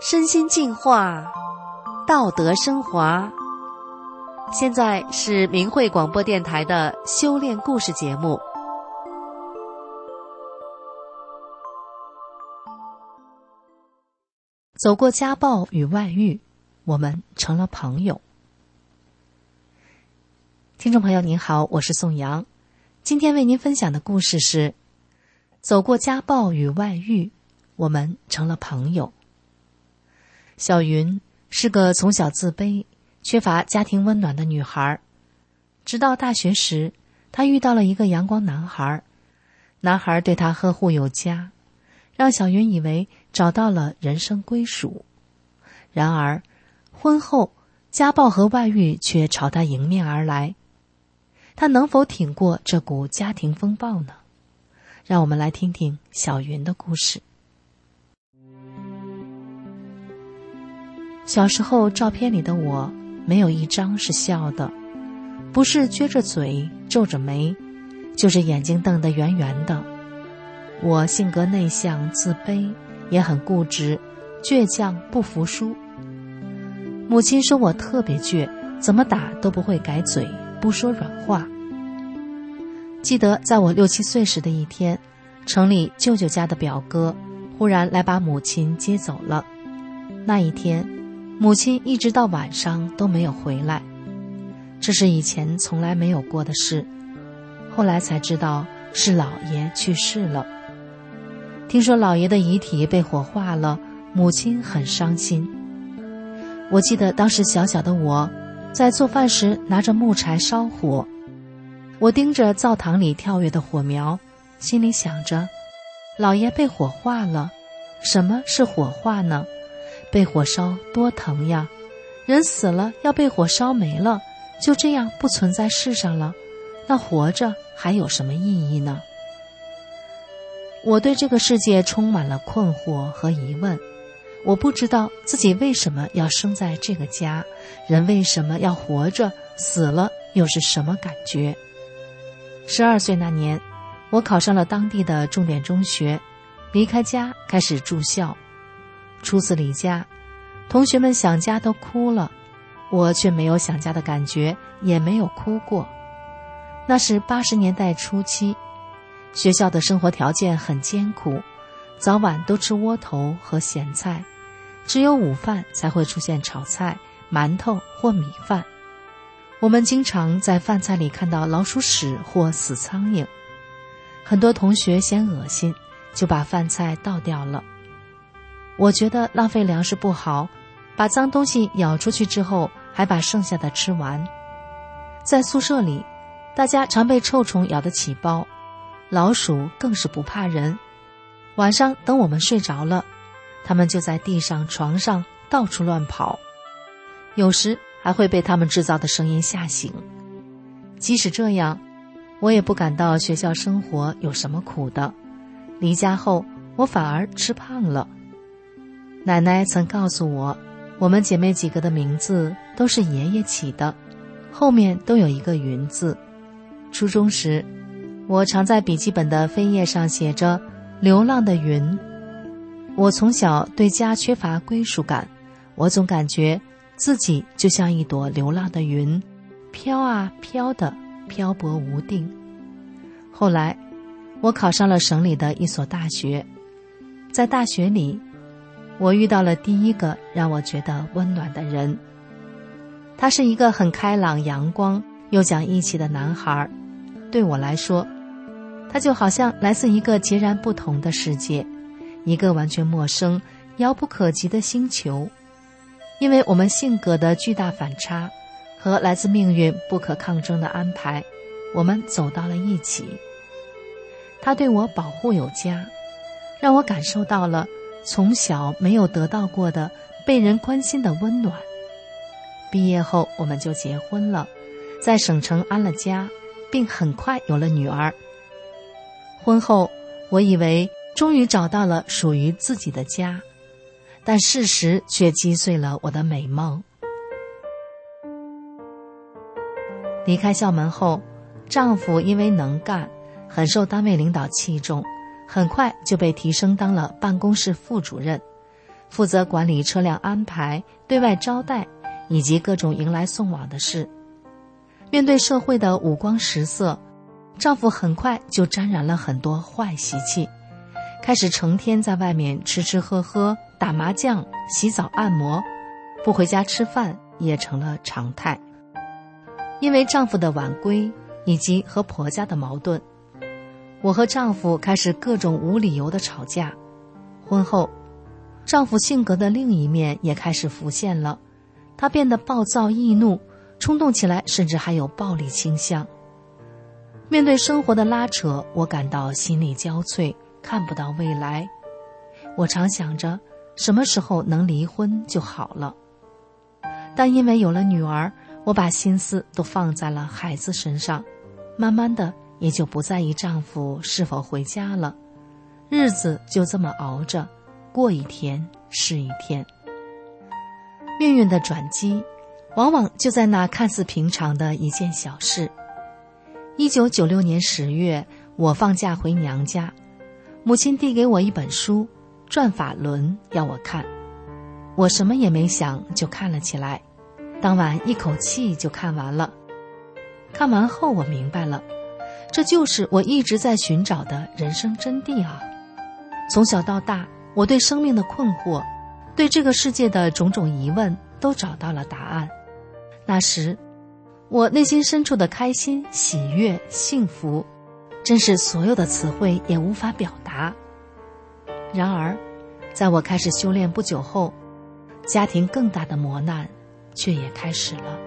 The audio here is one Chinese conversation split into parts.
身心净化，道德升华。现在是明慧广播电台的修炼故事节目。走过家暴与外遇，我们成了朋友。听众朋友您好，我是宋阳，今天为您分享的故事是：走过家暴与外遇，我们成了朋友。小云是个从小自卑、缺乏家庭温暖的女孩，直到大学时，她遇到了一个阳光男孩，男孩对她呵护有加，让小云以为找到了人生归属。然而，婚后家暴和外遇却朝她迎面而来，他能否挺过这股家庭风暴呢？让我们来听听小云的故事。小时候照片里的我，没有一张是笑的，不是撅着嘴、皱着眉，就是眼睛瞪得圆圆的。我性格内向、自卑，也很固执、倔强、不服输。母亲说我特别倔，怎么打都不会改嘴，不说软话。记得在我六七岁时的一天，城里舅舅家的表哥忽然来把母亲接走了。那一天。母亲一直到晚上都没有回来，这是以前从来没有过的事。后来才知道是姥爷去世了。听说姥爷的遗体被火化了，母亲很伤心。我记得当时小小的我，在做饭时拿着木柴烧火，我盯着灶堂里跳跃的火苗，心里想着：老爷被火化了，什么是火化呢？被火烧多疼呀！人死了要被火烧没了，就这样不存在世上了，那活着还有什么意义呢？我对这个世界充满了困惑和疑问，我不知道自己为什么要生在这个家，人为什么要活着，死了又是什么感觉？十二岁那年，我考上了当地的重点中学，离开家开始住校。初次离家，同学们想家都哭了，我却没有想家的感觉，也没有哭过。那是八十年代初期，学校的生活条件很艰苦，早晚都吃窝头和咸菜，只有午饭才会出现炒菜、馒头或米饭。我们经常在饭菜里看到老鼠屎或死苍蝇，很多同学嫌恶心，就把饭菜倒掉了。我觉得浪费粮食不好，把脏东西舀出去之后，还把剩下的吃完。在宿舍里，大家常被臭虫咬得起包，老鼠更是不怕人。晚上等我们睡着了，他们就在地上、床上到处乱跑，有时还会被他们制造的声音吓醒。即使这样，我也不感到学校生活有什么苦的。离家后，我反而吃胖了。奶奶曾告诉我，我们姐妹几个的名字都是爷爷起的，后面都有一个“云”字。初中时，我常在笔记本的扉页上写着“流浪的云”。我从小对家缺乏归属感，我总感觉自己就像一朵流浪的云，飘啊飘的，漂泊无定。后来，我考上了省里的一所大学，在大学里。我遇到了第一个让我觉得温暖的人。他是一个很开朗、阳光又讲义气的男孩。对我来说，他就好像来自一个截然不同的世界，一个完全陌生、遥不可及的星球。因为我们性格的巨大反差和来自命运不可抗争的安排，我们走到了一起。他对我保护有加，让我感受到了。从小没有得到过的被人关心的温暖。毕业后，我们就结婚了，在省城安了家，并很快有了女儿。婚后，我以为终于找到了属于自己的家，但事实却击碎了我的美梦。离开校门后，丈夫因为能干，很受单位领导器重，很快就被提升当了办公室副主任，负责管理车辆安排、对外招待以及各种迎来送往的事。面对社会的五光十色，丈夫很快就沾染了很多坏习气，开始成天在外面吃吃喝喝、打麻将、洗澡、按摩，不回家吃饭也成了常态。因为丈夫的晚归以及和婆家的矛盾，我和丈夫开始各种无理由的吵架。婚后，丈夫性格的另一面也开始浮现了，他变得暴躁易怒。冲动起来，甚至还有暴力倾向。面对生活的拉扯，我感到心力交瘁，看不到未来。我常想着什么时候能离婚就好了，但因为有了女儿，我把心思都放在了孩子身上，慢慢的也就不在意丈夫是否回家了。日子就这么熬着，过一天是一天。命运的转机。往往就在那看似平常的一件小事。一九九六年十月，我放假回娘家，母亲递给我一本书《转法轮》，要我看。我什么也没想，就看了起来。当晚一口气就看完了。看完后，我明白了，这就是我一直在寻找的人生真谛啊！从小到大，我对生命的困惑，对这个世界的种种疑问，都找到了答案。那时，我内心深处的开心、喜悦、幸福，真是所有的词汇也无法表达。然而，在我开始修炼不久后，家庭更大的磨难却也开始了。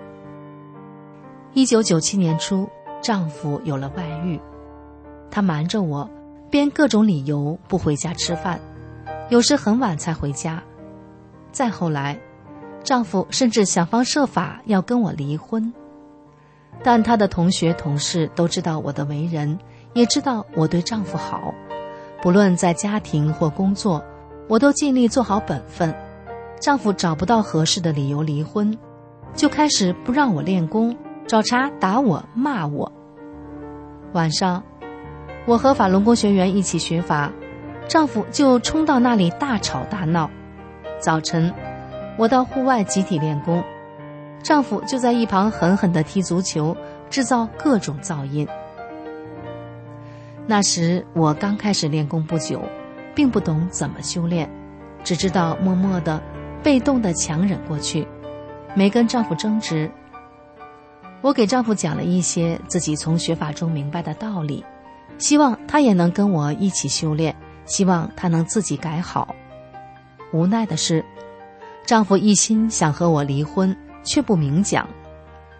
一九九七年初，丈夫有了外遇，他瞒着我，编各种理由不回家吃饭，有时很晚才回家。再后来。丈夫甚至想方设法要跟我离婚，但她的同学同事都知道我的为人，也知道我对丈夫好，不论在家庭或工作，我都尽力做好本分。丈夫找不到合适的理由离婚，就开始不让我练功，找茬打我骂我。晚上，我和法轮功学员一起学法，丈夫就冲到那里大吵大闹。早晨。我到户外集体练功，丈夫就在一旁狠狠地踢足球，制造各种噪音。那时我刚开始练功不久，并不懂怎么修炼，只知道默默的、被动的强忍过去，没跟丈夫争执。我给丈夫讲了一些自己从学法中明白的道理，希望他也能跟我一起修炼，希望他能自己改好。无奈的是。丈夫一心想和我离婚，却不明讲。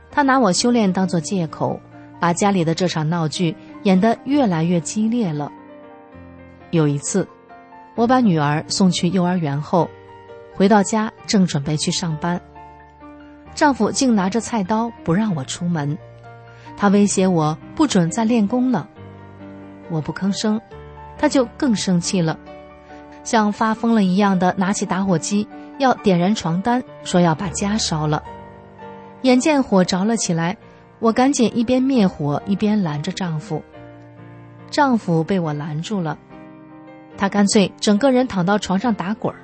他拿我修炼当作借口，把家里的这场闹剧演得越来越激烈了。有一次，我把女儿送去幼儿园后，回到家正准备去上班，丈夫竟拿着菜刀不让我出门，他威胁我不准再练功了。我不吭声，他就更生气了，像发疯了一样的拿起打火机。要点燃床单，说要把家烧了。眼见火着了起来，我赶紧一边灭火一边拦着丈夫。丈夫被我拦住了，他干脆整个人躺到床上打滚儿，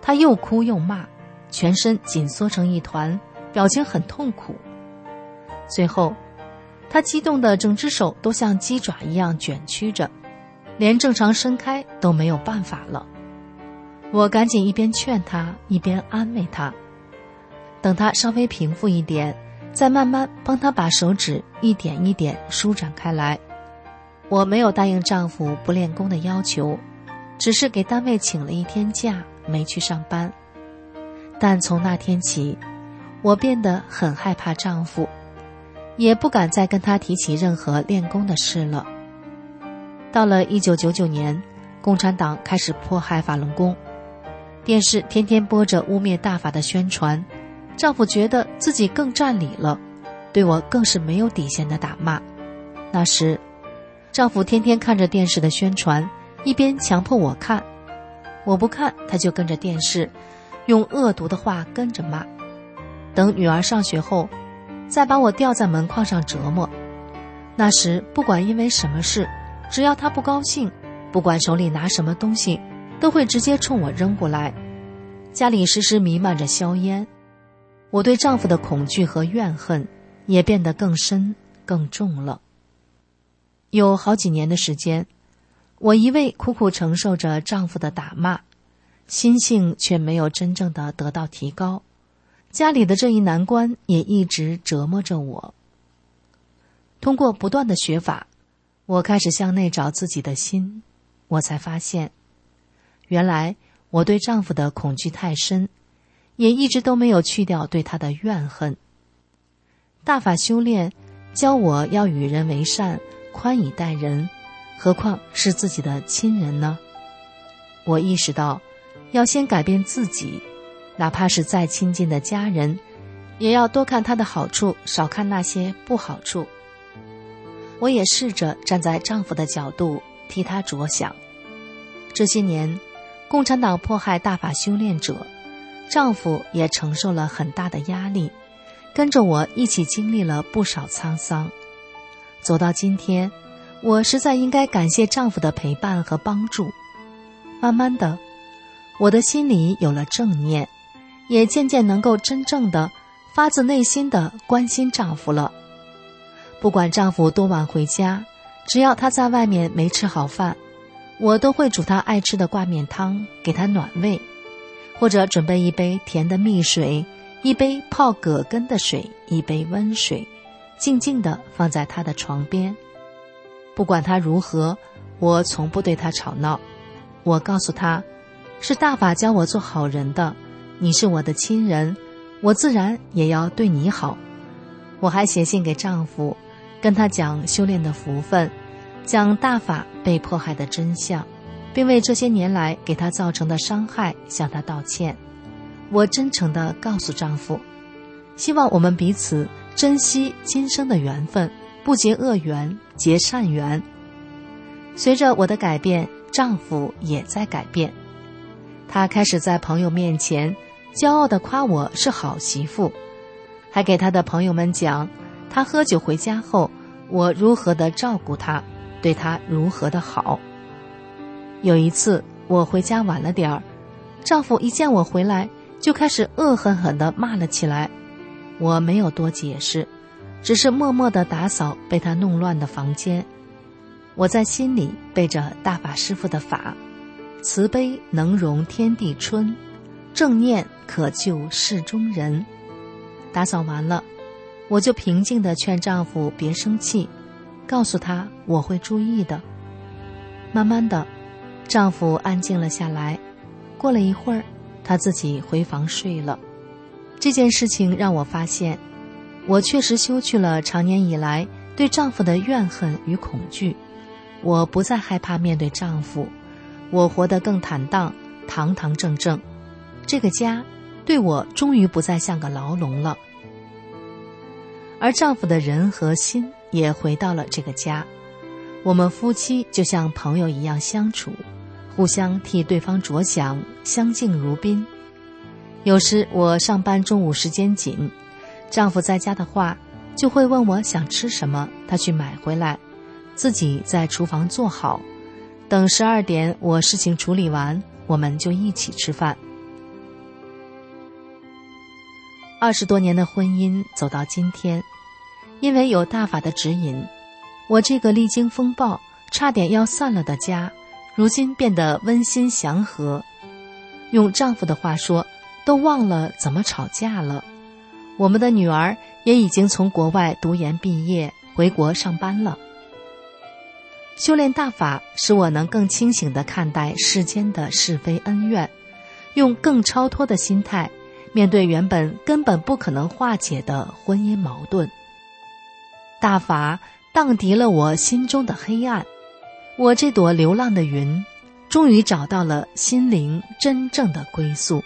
他又哭又骂，全身紧缩成一团，表情很痛苦。最后，他激动的整只手都像鸡爪一样卷曲着，连正常伸开都没有办法了。我赶紧一边劝他，一边安慰他。等他稍微平复一点，再慢慢帮他把手指一点一点舒展开来。我没有答应丈夫不练功的要求，只是给单位请了一天假，没去上班。但从那天起，我变得很害怕丈夫，也不敢再跟他提起任何练功的事了。到了一九九九年，共产党开始迫害法轮功。电视天天播着污蔑大法的宣传，丈夫觉得自己更占理了，对我更是没有底线的打骂。那时，丈夫天天看着电视的宣传，一边强迫我看，我不看他就跟着电视，用恶毒的话跟着骂。等女儿上学后，再把我吊在门框上折磨。那时不管因为什么事，只要他不高兴，不管手里拿什么东西，都会直接冲我扔过来。家里时时弥漫着硝烟，我对丈夫的恐惧和怨恨也变得更深更重了。有好几年的时间，我一味苦苦承受着丈夫的打骂，心性却没有真正的得到提高。家里的这一难关也一直折磨着我。通过不断的学法，我开始向内找自己的心，我才发现，原来我对丈夫的恐惧太深，也一直都没有去掉对他的怨恨。大法修炼教我要与人为善，宽以待人，何况是自己的亲人呢？我意识到，要先改变自己。哪怕是再亲近的家人，也要多看他的好处，少看那些不好处。我也试着站在丈夫的角度替他着想。这些年，共产党迫害大法修炼者，丈夫也承受了很大的压力，跟着我一起经历了不少沧桑。走到今天，我实在应该感谢丈夫的陪伴和帮助。慢慢的，我的心里有了正念。也渐渐能够真正的、发自内心的关心丈夫了。不管丈夫多晚回家，只要他在外面没吃好饭，我都会煮他爱吃的挂面汤给他暖胃，或者准备一杯甜的蜜水，一杯泡葛根的水，一杯温水，静静地放在他的床边。不管他如何，我从不对他吵闹。我告诉他，是大法教我做好人的。你是我的亲人，我自然也要对你好。我还写信给丈夫，跟他讲修炼的福分，讲大法被迫害的真相，并为这些年来给他造成的伤害向他道歉。我真诚地告诉丈夫，希望我们彼此珍惜今生的缘分，不结恶缘，结善缘。随着我的改变，丈夫也在改变，他开始在朋友面前。骄傲地夸我是好媳妇，还给他的朋友们讲，他喝酒回家后，我如何的照顾他，对他如何的好。有一次我回家晚了点儿，丈夫一见我回来，就开始恶狠狠地骂了起来。我没有多解释，只是默默地打扫被他弄乱的房间。我在心里背着大法师父的法，慈悲能容天地春。正念可救世中人。打扫完了，我就平静地劝丈夫别生气，告诉他我会注意的。慢慢的，丈夫安静了下来。过了一会儿，他自己回房睡了。这件事情让我发现，我确实修去了长年以来对丈夫的怨恨与恐惧。我不再害怕面对丈夫，我活得更坦荡、堂堂正正。这个家，对我终于不再像个牢笼了。而丈夫的人和心也回到了这个家，我们夫妻就像朋友一样相处，互相替对方着想，相敬如宾。有时我上班中午时间紧，丈夫在家的话，就会问我想吃什么，他去买回来，自己在厨房做好，等十二点我事情处理完，我们就一起吃饭。二十多年的婚姻走到今天，因为有大法的指引，我这个历经风暴、差点要散了的家，如今变得温馨祥和。用丈夫的话说，都忘了怎么吵架了。我们的女儿也已经从国外读研毕业，回国上班了。修炼大法使我能更清醒地看待世间的是非恩怨，用更超脱的心态。面对原本根本不可能化解的婚姻矛盾，大法荡涤了我心中的黑暗，我这朵流浪的云，终于找到了心灵真正的归宿。